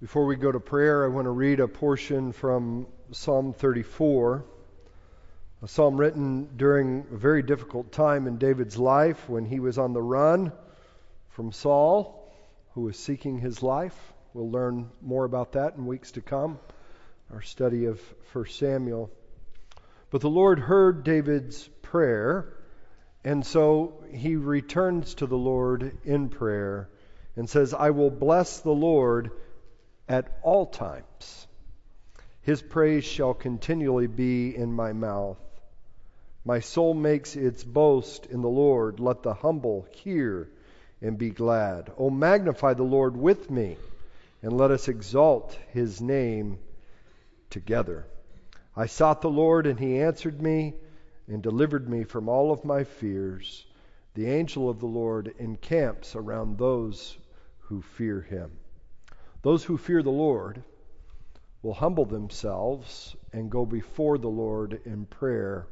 Before we go to prayer, I want to read a portion from Psalm 34, a psalm written during a very difficult time in David's life when he was on the run from Saul, who was seeking his life. We'll learn more about that in weeks to come, our study of 1 Samuel. But the Lord heard David's prayer, and so he returns to the Lord in prayer and says, I will bless the Lord at all times. His praise shall continually be in my mouth. My soul makes its boast in the Lord. Let the humble hear and be glad. O magnify the Lord with me, and let us exalt his name together. I sought the Lord, and he answered me and delivered me from all of my fears. The angel of the Lord encamps around those who fear him. Those who fear the Lord will humble themselves and go before the Lord in prayer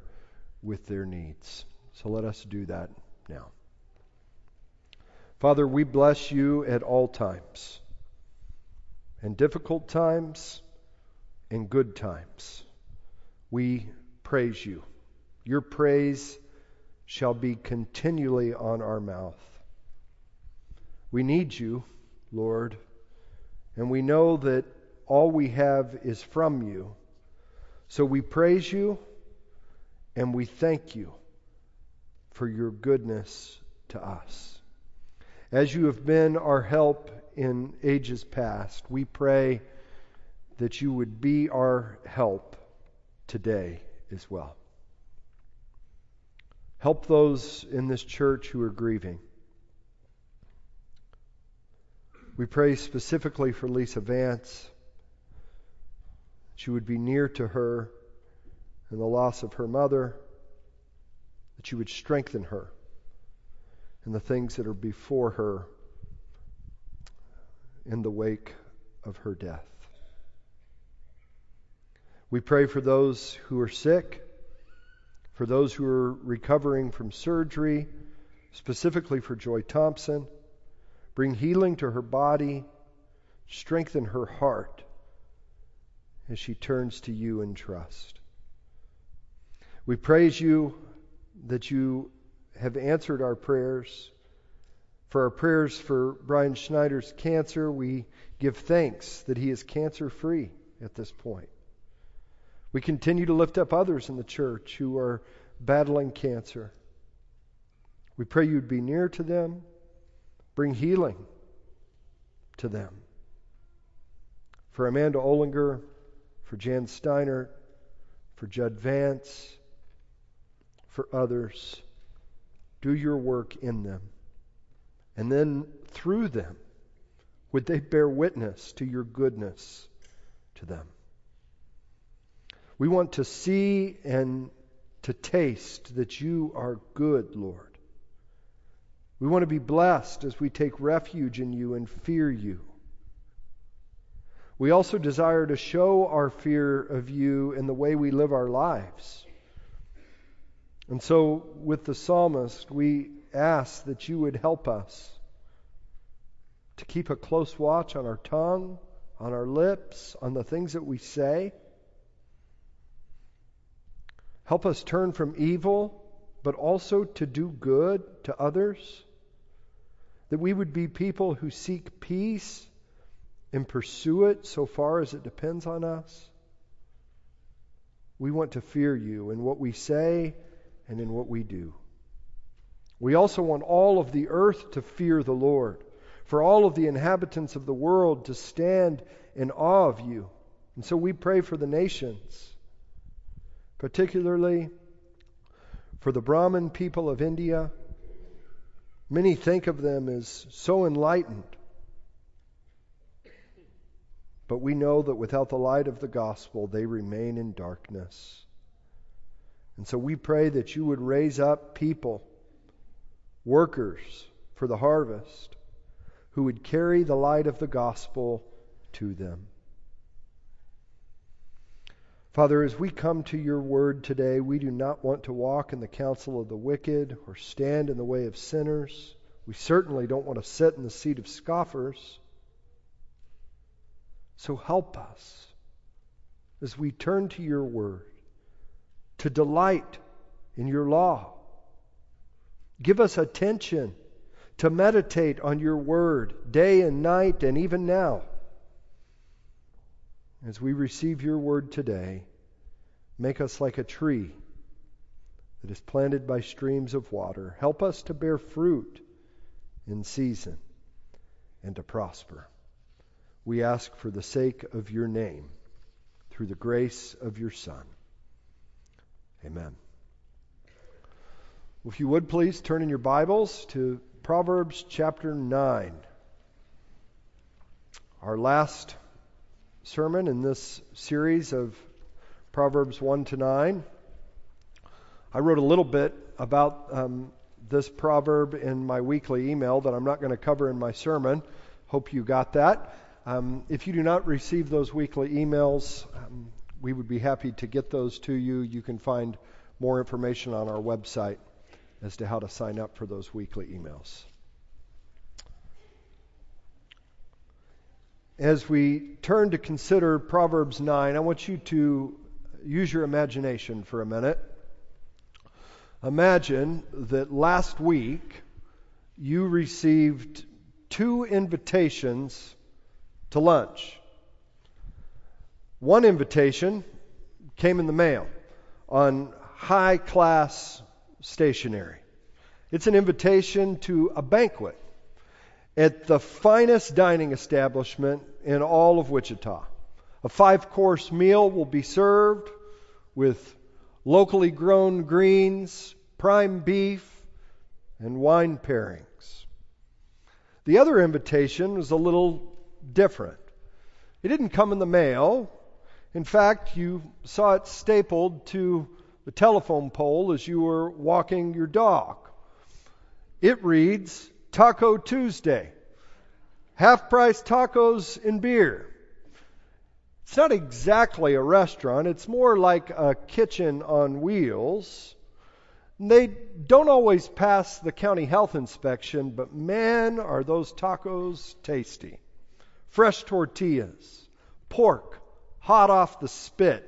with their needs. So let us do that now. Father, we bless you at all times, in difficult times, in good times. We praise you. Your praise shall be continually on our mouth. We need you, Lord. And we know that all we have is from you. So we praise you and we thank you for your goodness to us. As you have been our help in ages past, we pray that you would be our help today as well. Help those in this church who are grieving. We pray specifically for Lisa Vance. She would be near to her in the loss of her mother, that you would strengthen her in the things that are before her in the wake of her death. We pray for those who are sick, for those who are recovering from surgery, specifically for Joy Thompson. Bring healing to her body. Strengthen her heart as she turns to you in trust. We praise you that you have answered our prayers. For our prayers for Brian Schneider's cancer, we give thanks that he is cancer free at this point. We continue to lift up others in the church who are battling cancer. We pray you'd be near to them. Bring healing to them. For Amanda Olinger, for Jan Steiner, for Judd Vance, for others, do your work in them. And then through them, would they bear witness to your goodness to them? We want to see and to taste that you are good, Lord. We want to be blessed as we take refuge in you and fear you. We also desire to show our fear of you in the way we live our lives. And so, with the psalmist, we ask that you would help us to keep a close watch on our tongue, on our lips, on the things that we say. Help us turn from evil, but also to do good to others that we would be people who seek peace and pursue it so far as it depends on us. We want to fear you in what we say and in what we do. We also want all of the earth to fear the Lord, for all of the inhabitants of the world to stand in awe of you. And so we pray for the nations, particularly for the Brahmin people of India Many think of them as so enlightened. But we know that without the light of the gospel, they remain in darkness. And so we pray that you would raise up people, workers for the harvest, who would carry the light of the gospel to them. Father, as we come to your word today, we do not want to walk in the counsel of the wicked or stand in the way of sinners. We certainly don't want to sit in the seat of scoffers. So help us as we turn to your word to delight in your law. Give us attention to meditate on your word day and night and even now. As we receive your word today, make us like a tree that is planted by streams of water. Help us to bear fruit in season and to prosper. We ask for the sake of your name, through the grace of your Son. Amen. If you would please turn in your Bibles to Proverbs chapter 9. Our last sermon in this series of Proverbs 1 to 9. I wrote a little bit about um, this proverb in my weekly email that I'm not going to cover in my sermon. Hope you got that. Um, if you do not receive those weekly emails, um, we would be happy to get those to you. You can find more information on our website as to how to sign up for those weekly emails. As we turn to consider Proverbs 9, I want you to use your imagination for a minute. Imagine that last week you received two invitations to lunch. One invitation came in the mail on high class stationery. It's an invitation to a banquet at the finest dining establishment in all of Wichita. A five course meal will be served with locally grown greens, prime beef, and wine pairings. The other invitation was a little different. It didn't come in the mail. In fact, you saw it stapled to the telephone pole as you were walking your dog. It reads Taco Tuesday, half price tacos and beer. It's not exactly a restaurant, it's more like a kitchen on wheels. They don't always pass the county health inspection, but man, are those tacos tasty. Fresh tortillas, pork, hot off the spit,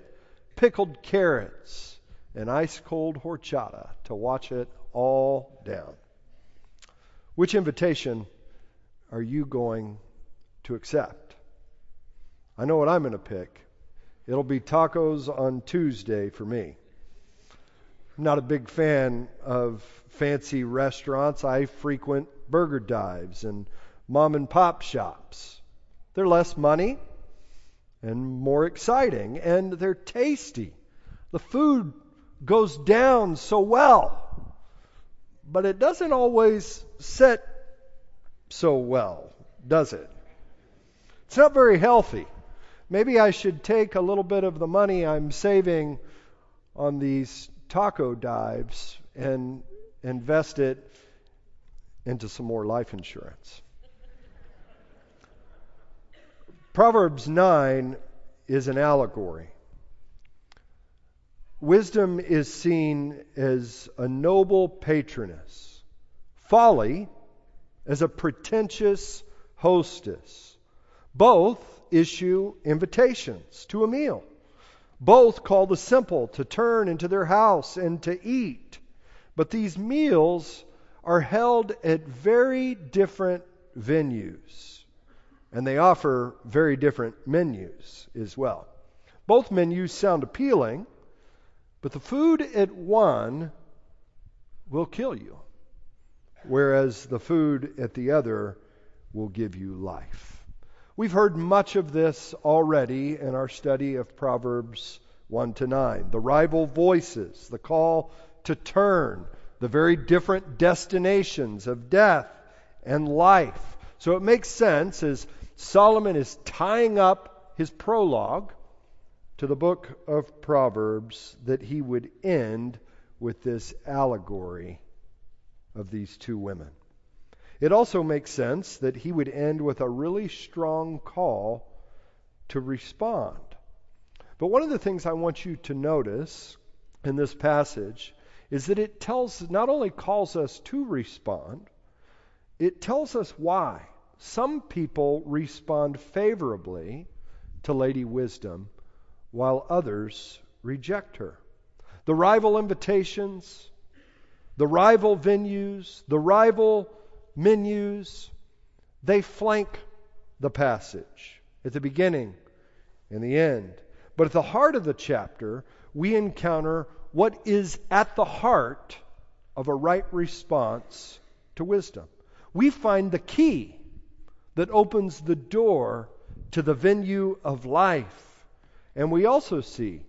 pickled carrots, and ice cold horchata to watch it all down. Which invitation are you going to accept? I know what I'm going to pick. It'll be tacos on Tuesday for me. I'm not a big fan of fancy restaurants. I frequent burger dives and mom and pop shops. They're less money and more exciting, and they're tasty. The food goes down so well, but it doesn't always set so well, does it? It's not very healthy maybe I should take a little bit of the money I'm saving on these taco dives and invest it into some more life insurance. Proverbs 9 is an allegory. Wisdom is seen as a noble patroness, folly as a pretentious hostess. Both issue invitations to a meal. Both call the simple to turn into their house and to eat. But these meals are held at very different venues. And they offer very different menus as well. Both menus sound appealing, but the food at one will kill you, whereas the food at the other will give you life. We've heard much of this already in our study of Proverbs 1 to 9. The rival voices, the call to turn, the very different destinations of death and life. So it makes sense as Solomon is tying up his prologue to the book of Proverbs that he would end with this allegory of these two women. It also makes sense that he would end with a really strong call to respond. But one of the things I want you to notice in this passage is that it tells not only calls us to respond, it tells us why. Some people respond favorably to Lady Wisdom, while others reject her. The rival invitations, the rival venues, the rival menus, they flank the passage at the beginning and the end. But at the heart of the chapter, we encounter what is at the heart of a right response to wisdom. We find the key that opens the door to the venue of life. And we also see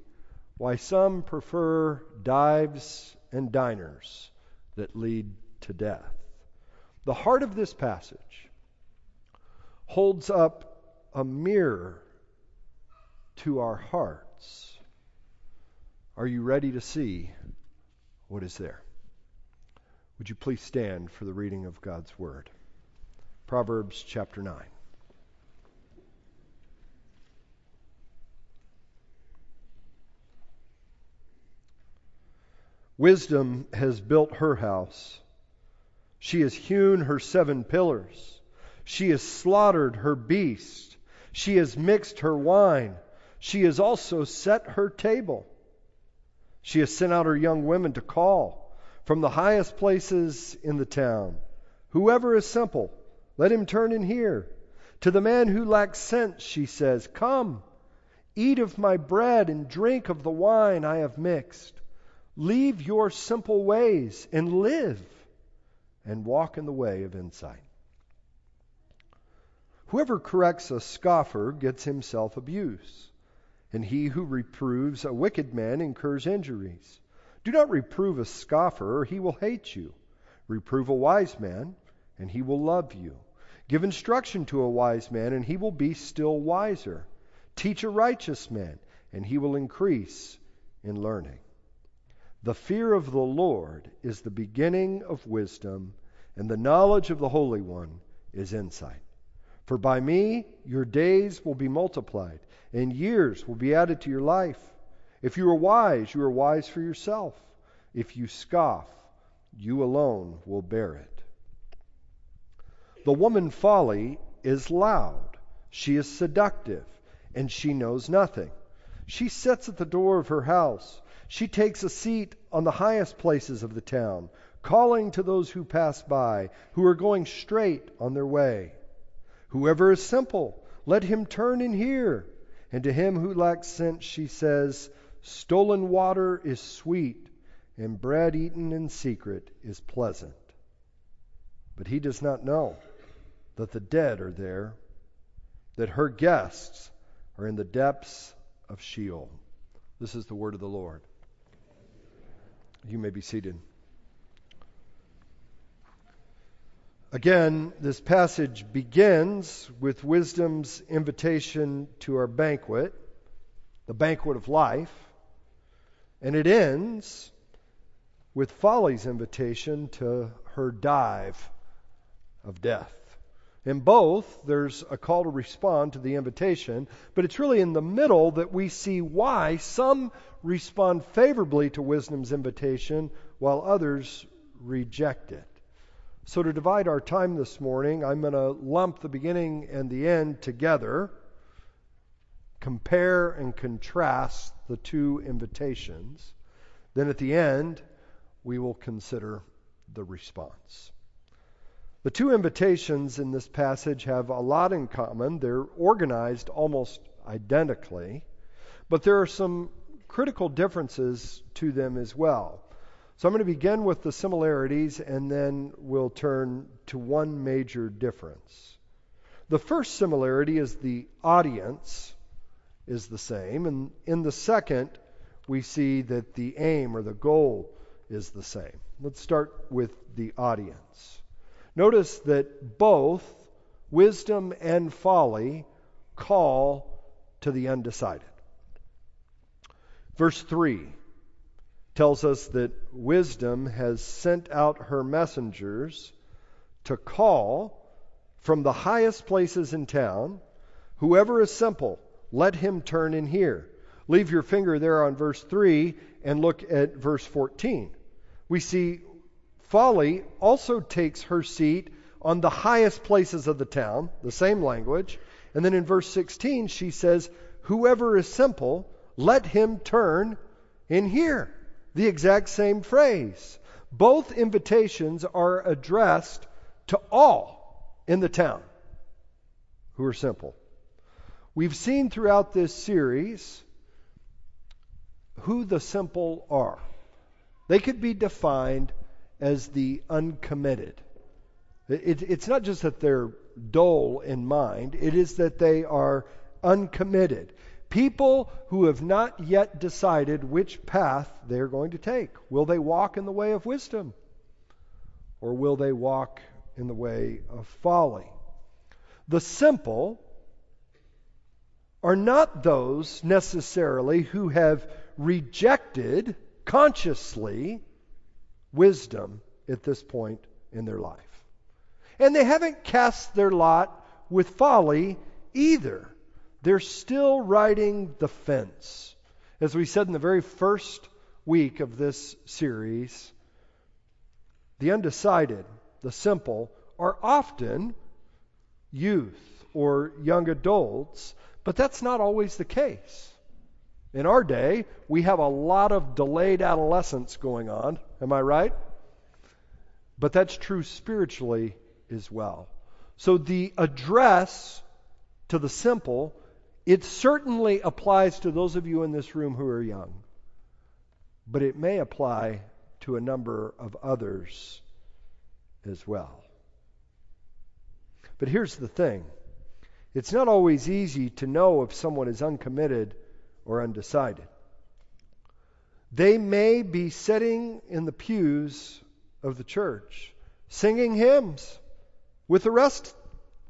why some prefer dives and diners that lead to death. The heart of this passage holds up a mirror to our hearts. Are you ready to see what is there? Would you please stand for the reading of God's Word? Proverbs chapter 9. Wisdom has built her house. She has hewn her seven pillars. She has slaughtered her beast. She has mixed her wine. She has also set her table. She has sent out her young women to call from the highest places in the town. Whoever is simple, let him turn in here. To the man who lacks sense, she says, Come, eat of my bread and drink of the wine I have mixed. Leave your simple ways and live, and walk in the way of insight. Whoever corrects a scoffer gets himself abuse, and he who reproves a wicked man incurs injuries. Do not reprove a scoffer, or he will hate you. Reprove a wise man, and he will love you. Give instruction to a wise man, and he will be still wiser. Teach a righteous man, and he will increase in learning. The fear of the Lord is the beginning of wisdom, and the knowledge of the Holy One is insight. For by me your days will be multiplied, and years will be added to your life. If you are wise, you are wise for yourself. If you scoff, you alone will bear it. The woman folly is loud. She is seductive, and she knows nothing. She sits at the door of her house. She takes a seat on the highest places of the town, calling to those who pass by, who are going straight on their way. Whoever is simple, let him turn and hear. And to him who lacks sense, she says, Stolen water is sweet, and bread eaten in secret is pleasant. But he does not know that the dead are there, that her guests are in the depths of Sheol. This is the word of the Lord. You may be seated. Again, this passage begins with wisdom's invitation to our banquet, the banquet of life. And it ends with Folly's invitation to her dive of death. In both, there's a call to respond to the invitation, but it's really in the middle that we see why some respond favorably to wisdom's invitation while others reject it. So, to divide our time this morning, I'm going to lump the beginning and the end together compare and contrast the two invitations. Then at the end, we will consider the response. The two invitations in this passage have a lot in common. They're organized almost identically, but there are some critical differences to them as well. So I'm going to begin with the similarities and then we'll turn to one major difference. The first similarity is the audience is the same. And in the second, we see that the aim or the goal is the same. Let's start with the audience. Notice that both wisdom and folly call to the undecided. Verse 3 tells us that wisdom has sent out her messengers to call from the highest places in town whoever is simple let him turn and hear. Leave your finger there on verse 3 and look at verse 14. We see Folly also takes her seat on the highest places of the town, the same language, And then in verse 16, she says, Whoever is simple, let him turn in here. The exact same phrase. Both invitations are addressed to all in the town who are simple. We've seen throughout this series who the simple are. They could be defined as the uncommitted. It, it's not just that they're dull in mind, it is that they are uncommitted. People who have not yet decided which path they're going to take. Will they walk in the way of wisdom? Or will they walk in the way of folly? The simple are not those necessarily who have rejected consciously wisdom at this point in their life. And they haven't cast their lot with folly either. They're still riding the fence. As we said in the very first week of this series, the undecided, the simple, are often youth or young adults, but that's not always the case. In our day, we have a lot of delayed adolescence going on. Am I right? But that's true spiritually as well. So the address to the simple, it certainly applies to those of you in this room who are young. But it may apply to a number of others as well. But here's the thing it's not always easy to know if someone is uncommitted or undecided. They may be sitting in the pews of the church, singing hymns with the rest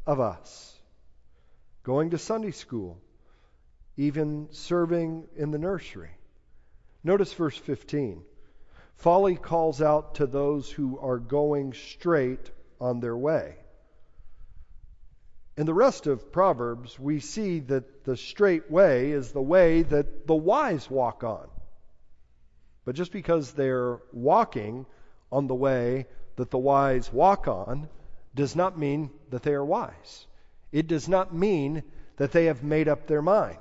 of us, going to Sunday school, even serving in the nursery. Notice verse 15. Folly calls out to those who are going straight on their way. In the rest of Proverbs, we see that the straight way is the way that the wise walk on. But just because they're walking on the way that the wise walk on does not mean that they are wise. It does not mean that they have made up their mind,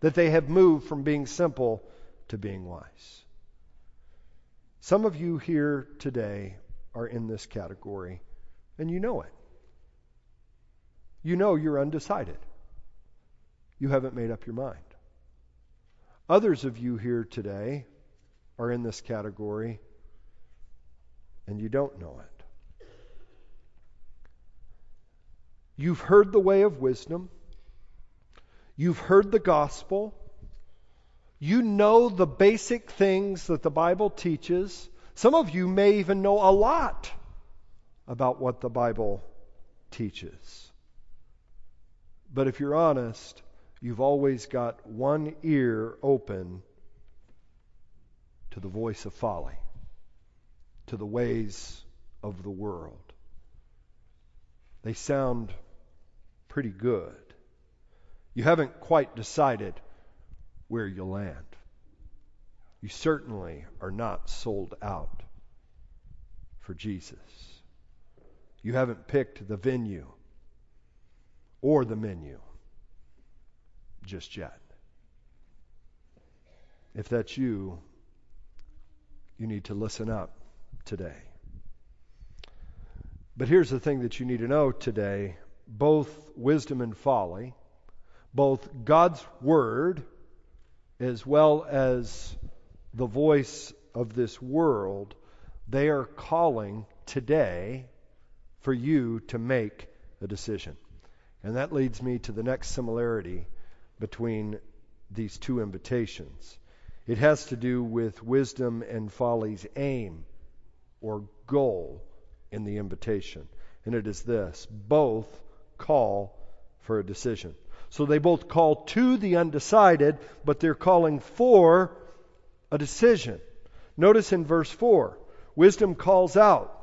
that they have moved from being simple to being wise. Some of you here today are in this category, and you know it you know you're undecided. You haven't made up your mind. Others of you here today are in this category and you don't know it. You've heard the way of wisdom. You've heard the gospel. You know the basic things that the Bible teaches. Some of you may even know a lot about what the Bible teaches. But if you're honest, you've always got one ear open to the voice of folly, to the ways of the world. They sound pretty good. You haven't quite decided where you'll land. You certainly are not sold out for Jesus. You haven't picked the venue or the menu just yet. If that's you, you need to listen up today. But here's the thing that you need to know today both wisdom and folly, both God's word as well as the voice of this world, they are calling today for you to make a decision. And that leads me to the next similarity between these two invitations. It has to do with wisdom and folly's aim or goal in the invitation. And it is this both call for a decision. So they both call to the undecided, but they're calling for a decision. Notice in verse 4, wisdom calls out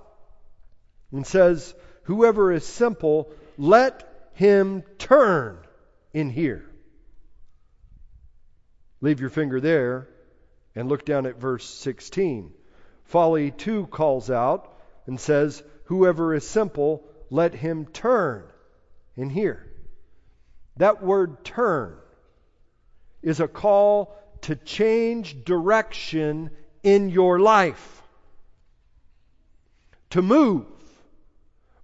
and says, Whoever is simple, let him turn in here. Leave your finger there and look down at verse 16. Folly too calls out and says, Whoever is simple, let him turn And here. That word turn is a call to change direction in your life. To move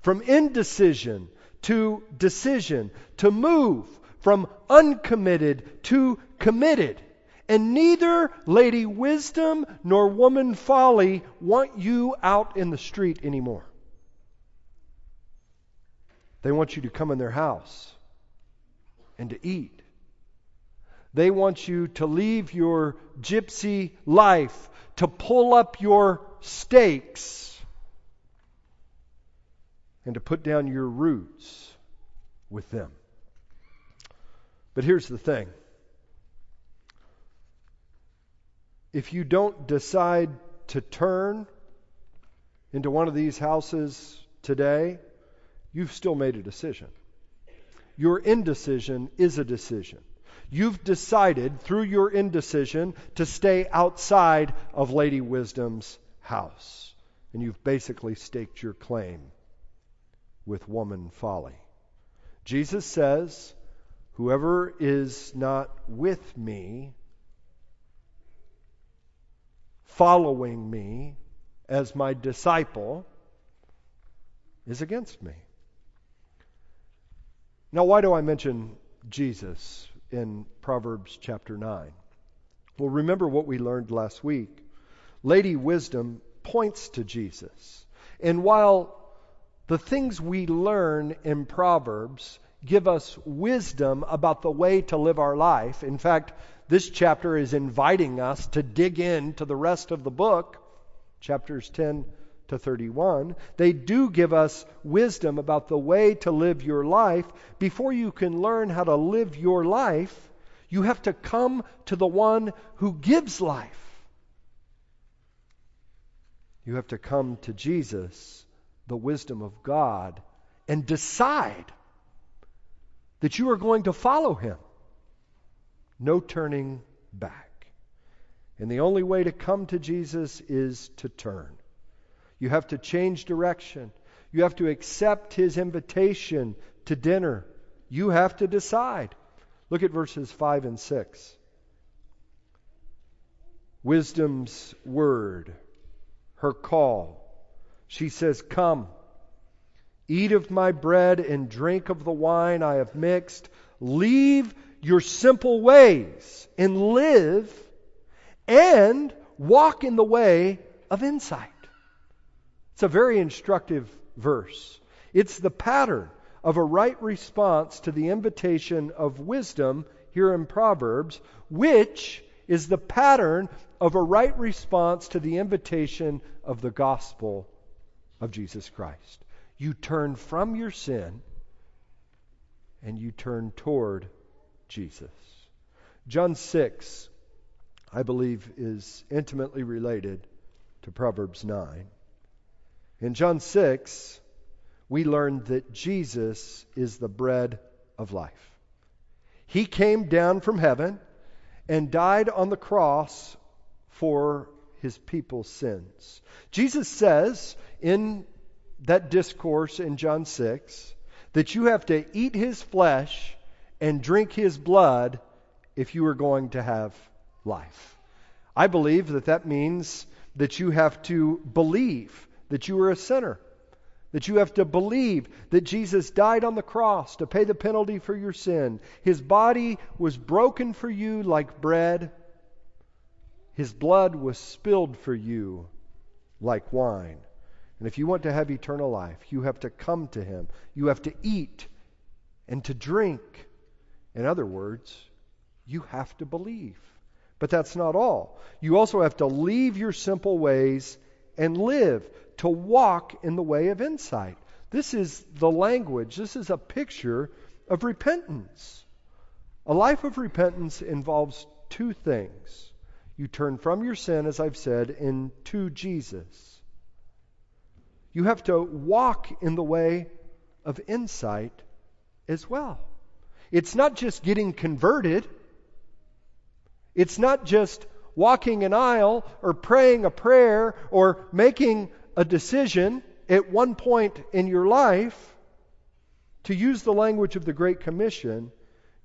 from indecision to decision. To move from uncommitted to committed. And neither Lady Wisdom nor Woman Folly want you out in the street anymore. They want you to come in their house and to eat. They want you to leave your gypsy life, to pull up your stakes, and to put down your roots with them. But here's the thing if you don't decide to turn into one of these houses today, you've still made a decision. Your indecision is a decision. You've decided through your indecision to stay outside of Lady Wisdom's house. And you've basically staked your claim with woman folly. Jesus says, Whoever is not with me following me as my disciple is against me. Now, why do I mention Jesus in Proverbs chapter 9? Well, remember what we learned last week. Lady Wisdom points to Jesus. And while the things we learn in Proverbs give us wisdom about the way to live our life, in fact, this chapter is inviting us to dig into the rest of the book, chapters 10 to 31. They do give us wisdom about the way to live your life. Before you can learn how to live your life, you have to come to the one who gives life. You have to come to Jesus, the wisdom of God, and decide that you are going to follow him. No turning back. And the only way to come to Jesus is to turn. You have to change direction. You have to accept his invitation to dinner. You have to decide. Look at verses 5 and 6. Wisdom's word, her call. She says, Come, eat of my bread and drink of the wine I have mixed. Leave your simple ways and live and walk in the way of insight. It's a very instructive verse. It's the pattern of a right response to the invitation of wisdom here in Proverbs, which is the pattern of a right response to the invitation of the gospel of Jesus Christ. You turn from your sin and you turn toward Jesus. John 6, I believe, is intimately related to Proverbs 9. In John 6, we learn that Jesus is the bread of life. He came down from heaven and died on the cross for his people's sins. Jesus says in that discourse in John 6 that you have to eat his flesh and drink his blood if you are going to have life. I believe that that means that you have to believe that you are a sinner. That you have to believe that Jesus died on the cross to pay the penalty for your sin. His body was broken for you like bread. His blood was spilled for you like wine. And if you want to have eternal life, you have to come to Him. You have to eat and to drink in other words, you have to believe. But that's not all. You also have to leave your simple ways and live, to walk in the way of insight. This is the language, this is a picture of repentance. A life of repentance involves two things. You turn from your sin, as I've said, into Jesus. You have to walk in the way of insight as well. It's not just getting converted. It's not just walking an aisle or praying a prayer or making a decision at one point in your life. To use the language of the Great Commission,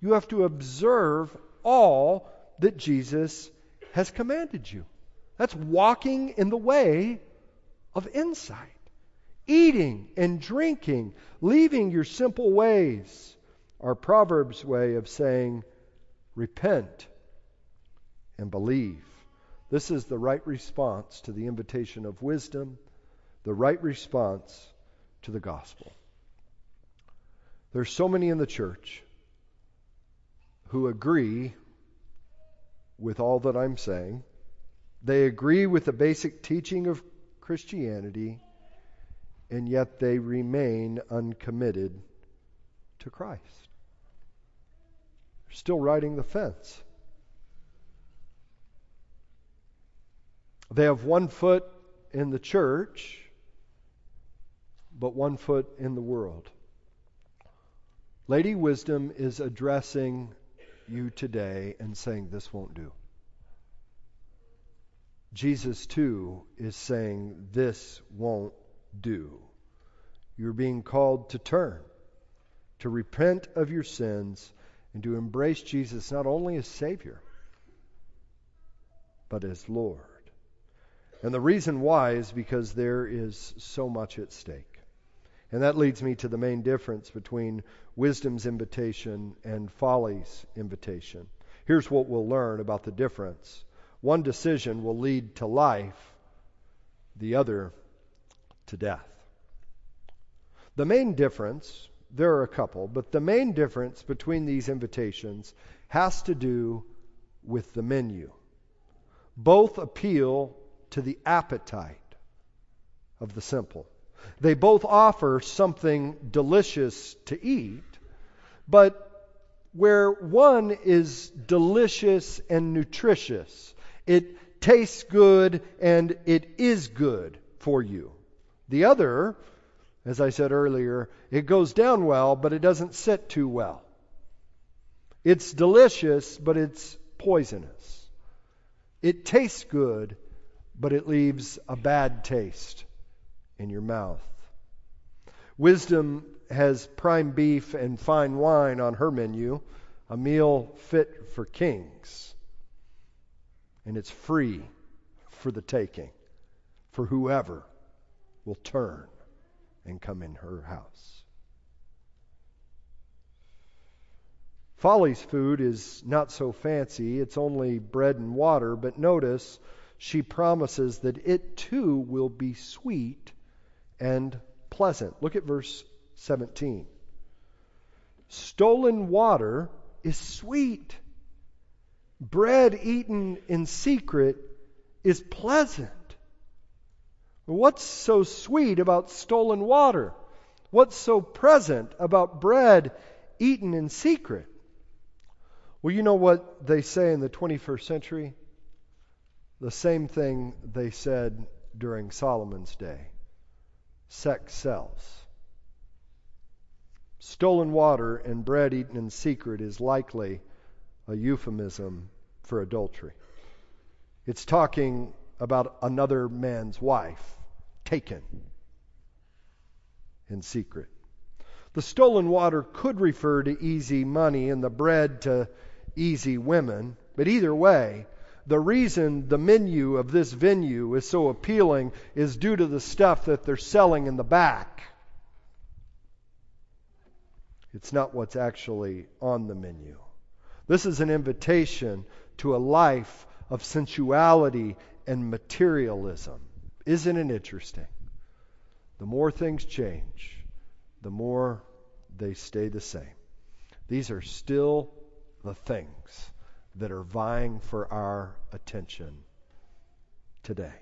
You have to observe all that Jesus has commanded you. That's walking in the way of insight. Eating and drinking, leaving your simple ways. Our Proverbs way of saying, repent and believe. This is the right response to the invitation of wisdom, the right response to the gospel. There's so many in the church who agree with all that I'm saying. They agree with the basic teaching of Christianity, and yet they remain uncommitted to Christ. Still riding the fence. They have one foot in the church, but one foot in the world. Lady Wisdom is addressing you today and saying, This won't do. Jesus, too, is saying, This won't do. You're being called to turn, to repent of your sins, and to embrace Jesus not only as Savior, but as Lord. And the reason why is because there is so much at stake. And that leads me to the main difference between wisdom's invitation and folly's invitation. Here's what we'll learn about the difference one decision will lead to life, the other to death. The main difference, there are a couple, but the main difference between these invitations has to do with the menu. Both appeal to the appetite of the simple. They both offer something delicious to eat, but where one is delicious and nutritious, it tastes good and it is good for you. The other, as I said earlier, it goes down well, but it doesn't sit too well. It's delicious, but it's poisonous. It tastes good, but it leaves a bad taste in your mouth. Wisdom has prime beef and fine wine on her menu, a meal fit for kings. And it's free for the taking for whoever will turn and come in her house. Folly's food is not so fancy. It's only bread and water, but notice she promises that it too will be sweet and pleasant. Look at verse 17. Stolen water is sweet. Bread eaten in secret is pleasant. What's so sweet about stolen water? What's so present about bread eaten in secret? Well, you know what they say in the 21st century? The same thing they said during Solomon's day sex sells. Stolen water and bread eaten in secret is likely a euphemism for adultery. It's talking about another man's wife taken in secret. The stolen water could refer to easy money and the bread to easy women, but either way, the reason the menu of this venue is so appealing is due to the stuff that they're selling in the back. It's not what's actually on the menu. This is an invitation to a life of sensuality and materialism. Isn't it interesting? The more things change, the more they stay the same. These are still the things that are vying for our attention today.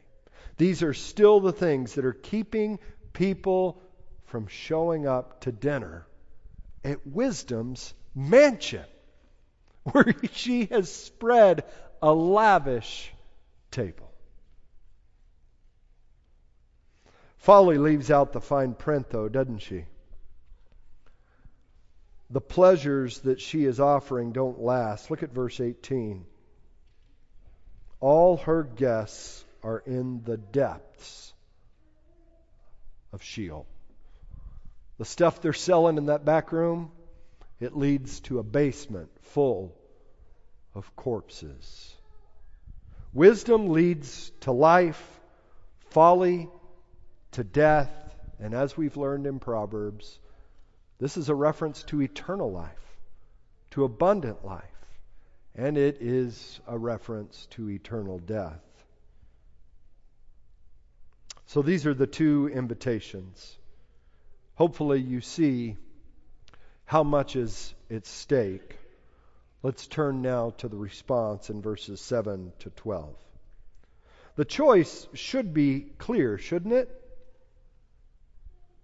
These are still the things that are keeping people from showing up to dinner at Wisdom's mansion, where she has spread a lavish table. Folly leaves out the fine print, though, doesn't she? the pleasures that she is offering don't last. Look at verse 18. All her guests are in the depths of Sheol. The stuff they're selling in that back room, it leads to a basement full of corpses. Wisdom leads to life, folly to death, and as we've learned in Proverbs, this is a reference to eternal life, to abundant life, and it is a reference to eternal death. So these are the two invitations. Hopefully, you see how much is at stake. Let's turn now to the response in verses 7 to 12. The choice should be clear, shouldn't it?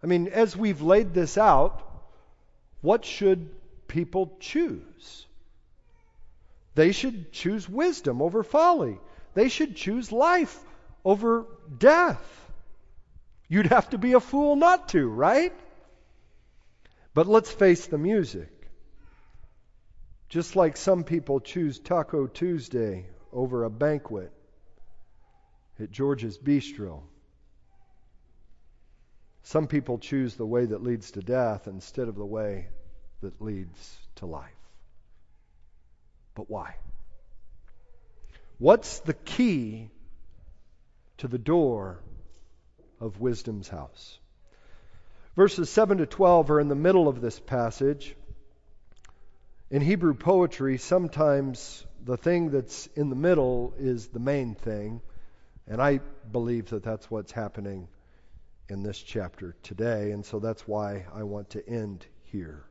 I mean, as we've laid this out, what should people choose? They should choose wisdom over folly. They should choose life over death. You'd have to be a fool not to, right? But let's face the music. Just like some people choose Taco Tuesday over a banquet at George's Bistro. Some people choose the way that leads to death instead of the way that leads to life. But why? What's the key to the door of wisdom's house? Verses 7 to 12 are in the middle of this passage. In Hebrew poetry, sometimes the thing that's in the middle is the main thing, and I believe that that's what's happening in this chapter today, and so that's why I want to end here.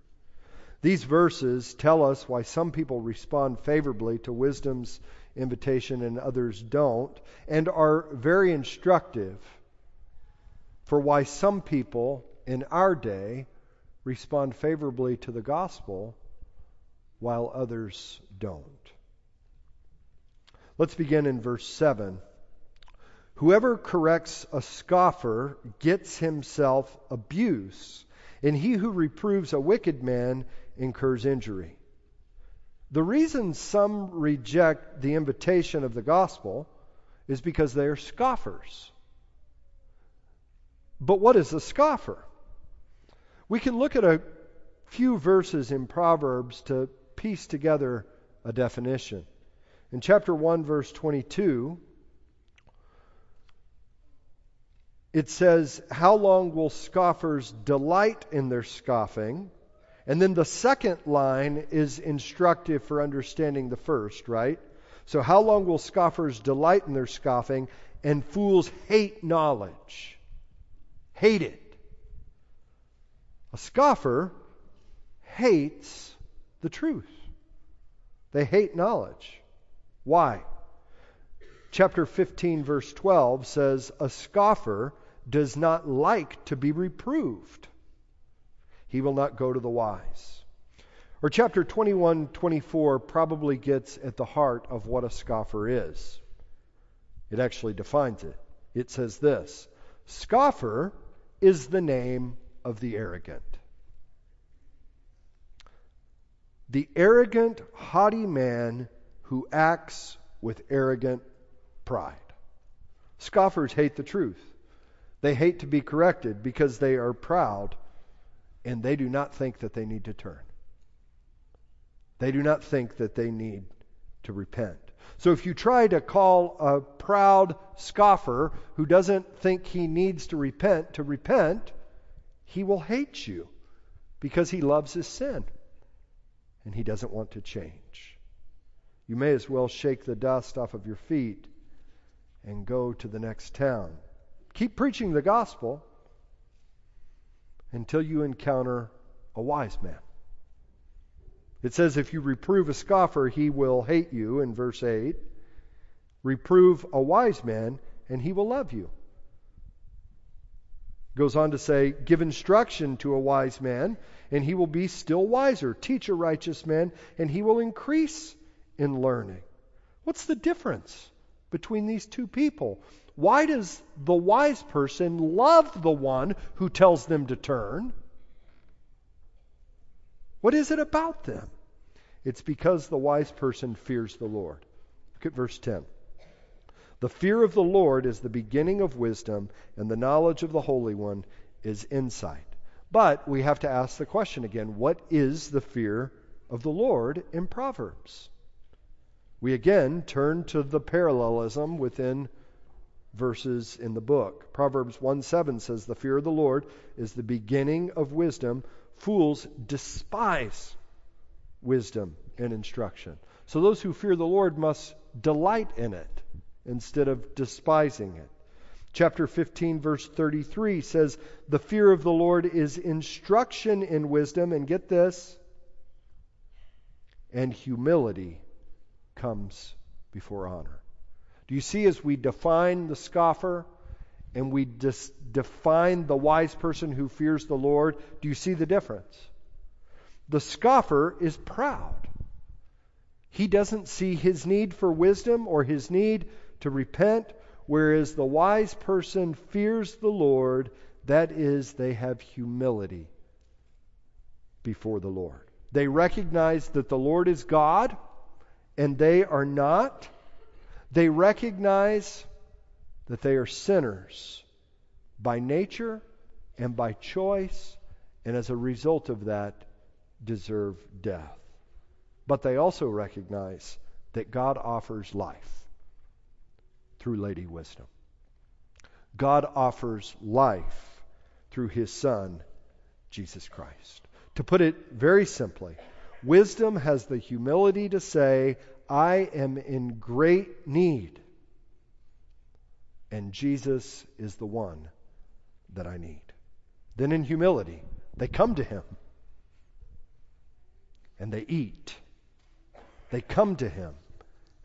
These verses tell us why some people respond favorably to wisdom's invitation and others don't, and are very instructive for why some people in our day respond favorably to the gospel while others don't. Let's begin in verse 7. Whoever corrects a scoffer gets himself abuse, and he who reproves a wicked man incurs injury. The reason some reject the invitation of the gospel is because they are scoffers. But what is a scoffer? We can look at a few verses in Proverbs to piece together a definition. In chapter 1, verse 22, it says, How long will scoffers delight in their scoffing? And then the second line is instructive for understanding the first, right? So, how long will scoffers delight in their scoffing and fools hate knowledge? Hate it. A scoffer hates the truth, they hate knowledge. Why? Chapter 15, verse 12 says, A scoffer does not like to be reproved. He will not go to the wise. Or chapter 21, 24 probably gets at the heart of what a scoffer is. It actually defines it. It says this Scoffer is the name of the arrogant. The arrogant, haughty man who acts with arrogant pride. Scoffers hate the truth. They hate to be corrected because they are proud and they do not think that they need to turn. They do not think that they need to repent. So if you try to call a proud scoffer who doesn't think he needs to repent to repent, he will hate you because he loves his sin and he doesn't want to change. You may as well shake the dust off of your feet and go to the next town. Keep preaching the gospel until you encounter a wise man. It says, if you reprove a scoffer, he will hate you, in verse 8. Reprove a wise man, and he will love you. Goes on to say, give instruction to a wise man, and he will be still wiser. Teach a righteous man, and he will increase in learning. What's the difference between these two people? Why does the wise person love the one who tells them to turn? What is it about them? It's because the wise person fears the Lord. Look at verse 10. The fear of the Lord is the beginning of wisdom, and the knowledge of the Holy One is insight. But we have to ask the question again what is the fear of the Lord in Proverbs? We again turn to the parallelism within verses in the book. Proverbs 1 7 says, The fear of the Lord is the beginning of wisdom. Fools despise wisdom and instruction. So those who fear the Lord must delight in it instead of despising it. Chapter 15, verse 33 says, The fear of the Lord is instruction in wisdom, and get this, and humility comes before honor. You see as we define the scoffer and we dis- define the wise person who fears the Lord, do you see the difference? The scoffer is proud. He doesn't see his need for wisdom or his need to repent Whereas the wise person fears the Lord, that is, they have humility before the Lord. They recognize that the Lord is God and they are not. They recognize that they are sinners by nature and by choice, and as a result of that, deserve death. But they also recognize that God offers life through Lady Wisdom. God offers life through his Son, Jesus Christ. To put it very simply, wisdom has the humility to say, I am in great need, and Jesus is the one that I need. Then, in humility, they come to him and they eat. They come to him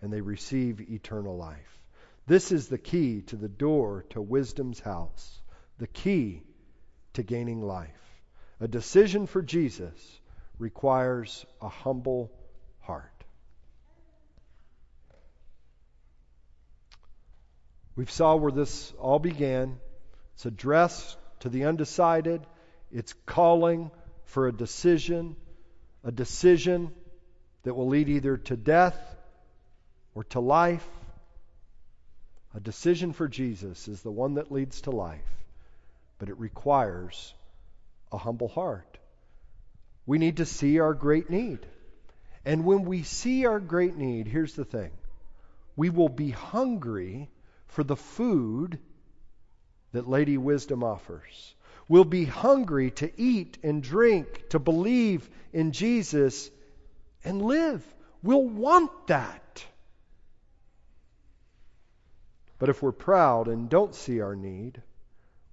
and they receive eternal life. This is the key to the door to wisdom's house, the key to gaining life. A decision for Jesus requires a humble heart. We saw where this all began. It's addressed to the undecided. It's calling for a decision, a decision that will lead either to death or to life. A decision for Jesus is the one that leads to life, but it requires a humble heart. We need to see our great need. And when we see our great need, here's the thing we will be hungry for the food that Lady Wisdom offers. We'll be hungry to eat and drink, to believe in Jesus and live. We'll want that. But if we're proud and don't see our need,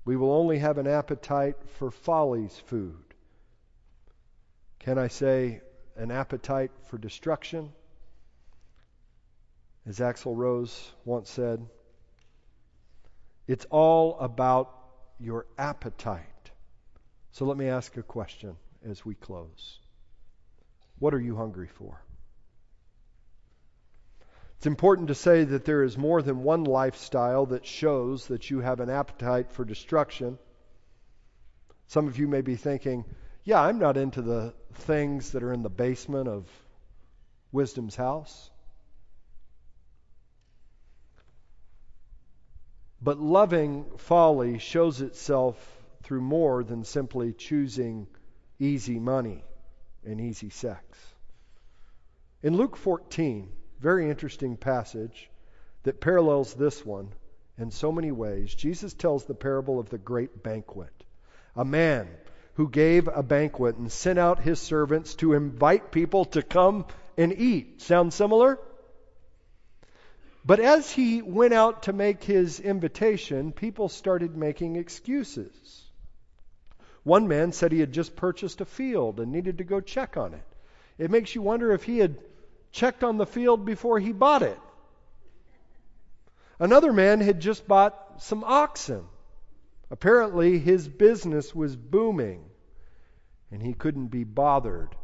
we will only have an appetite for folly's food. Can I say an appetite for destruction? As Axl Rose once said, it's all about your appetite. So let me ask a question as we close. What are you hungry for? It's important to say that there is more than one lifestyle that shows that you have an appetite for destruction. Some of you may be thinking, yeah, I'm not into the things that are in the basement of wisdom's house. But loving folly shows itself through more than simply choosing easy money and easy sex. In Luke 14, very interesting passage that parallels this one in so many ways. Jesus tells the parable of the great banquet. A man who gave a banquet and sent out his servants to invite people to come and eat. Sound similar? But as he went out to make his invitation, people started making excuses. One man said he had just purchased a field and needed to go check on it. It makes you wonder if he had checked on the field before he bought it. Another man had just bought some oxen. Apparently, his business was booming, and he couldn't be bothered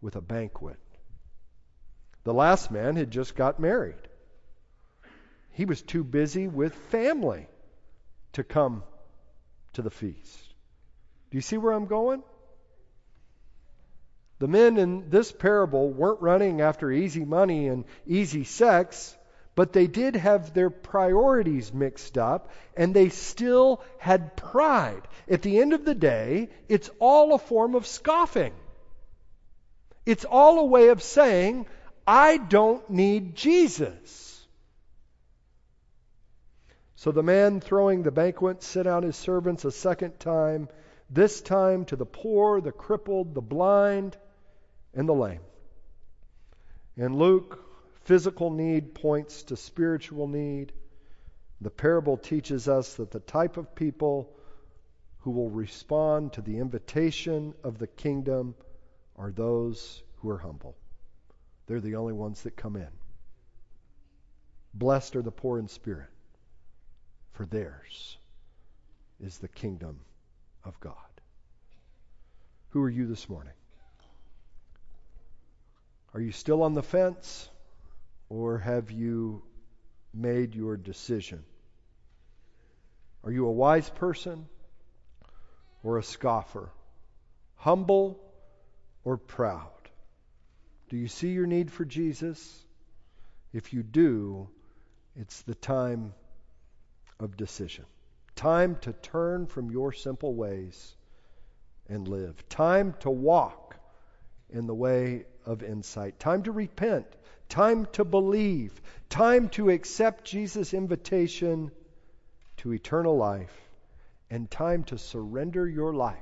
with a banquet. The last man had just got married. He was too busy with family to come to the feast. Do you see where I'm going? The men in this parable weren't running after easy money and easy sex, but they did have their priorities mixed up, and they still had pride. At the end of the day, it's all a form of scoffing. It's all a way of saying, I don't need Jesus. So the man throwing the banquet sent out his servants a second time, this time to the poor, the crippled, the blind, and the lame. In Luke, physical need points to spiritual need. The parable teaches us that the type of people who will respond to the invitation of the kingdom are those who are humble. They're the only ones that come in. Blessed are the poor in spirit, for theirs is the kingdom of God. Who are you this morning? Are you still on the fence? Or have you made your decision? Are you a wise person or a scoffer? Humble or proud? Do you see your need for Jesus? If you do, it's the time of decision. Time to turn from your simple ways and live. Time to walk in the way of insight. Time to repent. Time to believe. Time to accept Jesus' invitation to eternal life. And time to surrender your life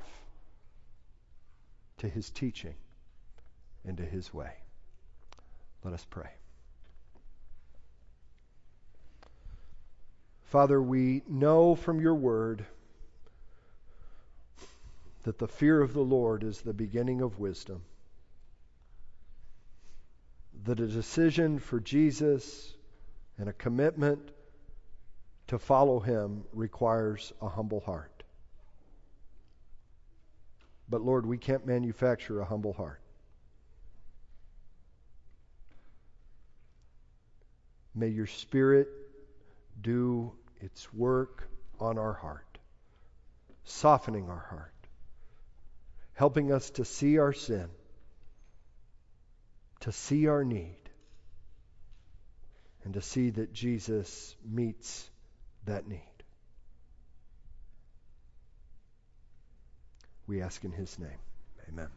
to his teaching and to his way. Let us pray. Father, we know from your word that the fear of the Lord is the beginning of wisdom that a decision for Jesus and a commitment to follow him requires a humble heart. But Lord, we can't manufacture a humble heart. May your Spirit do its work on our heart, softening our heart, helping us to see our sin to see our need and to see that Jesus meets that need. We ask in his name. Amen.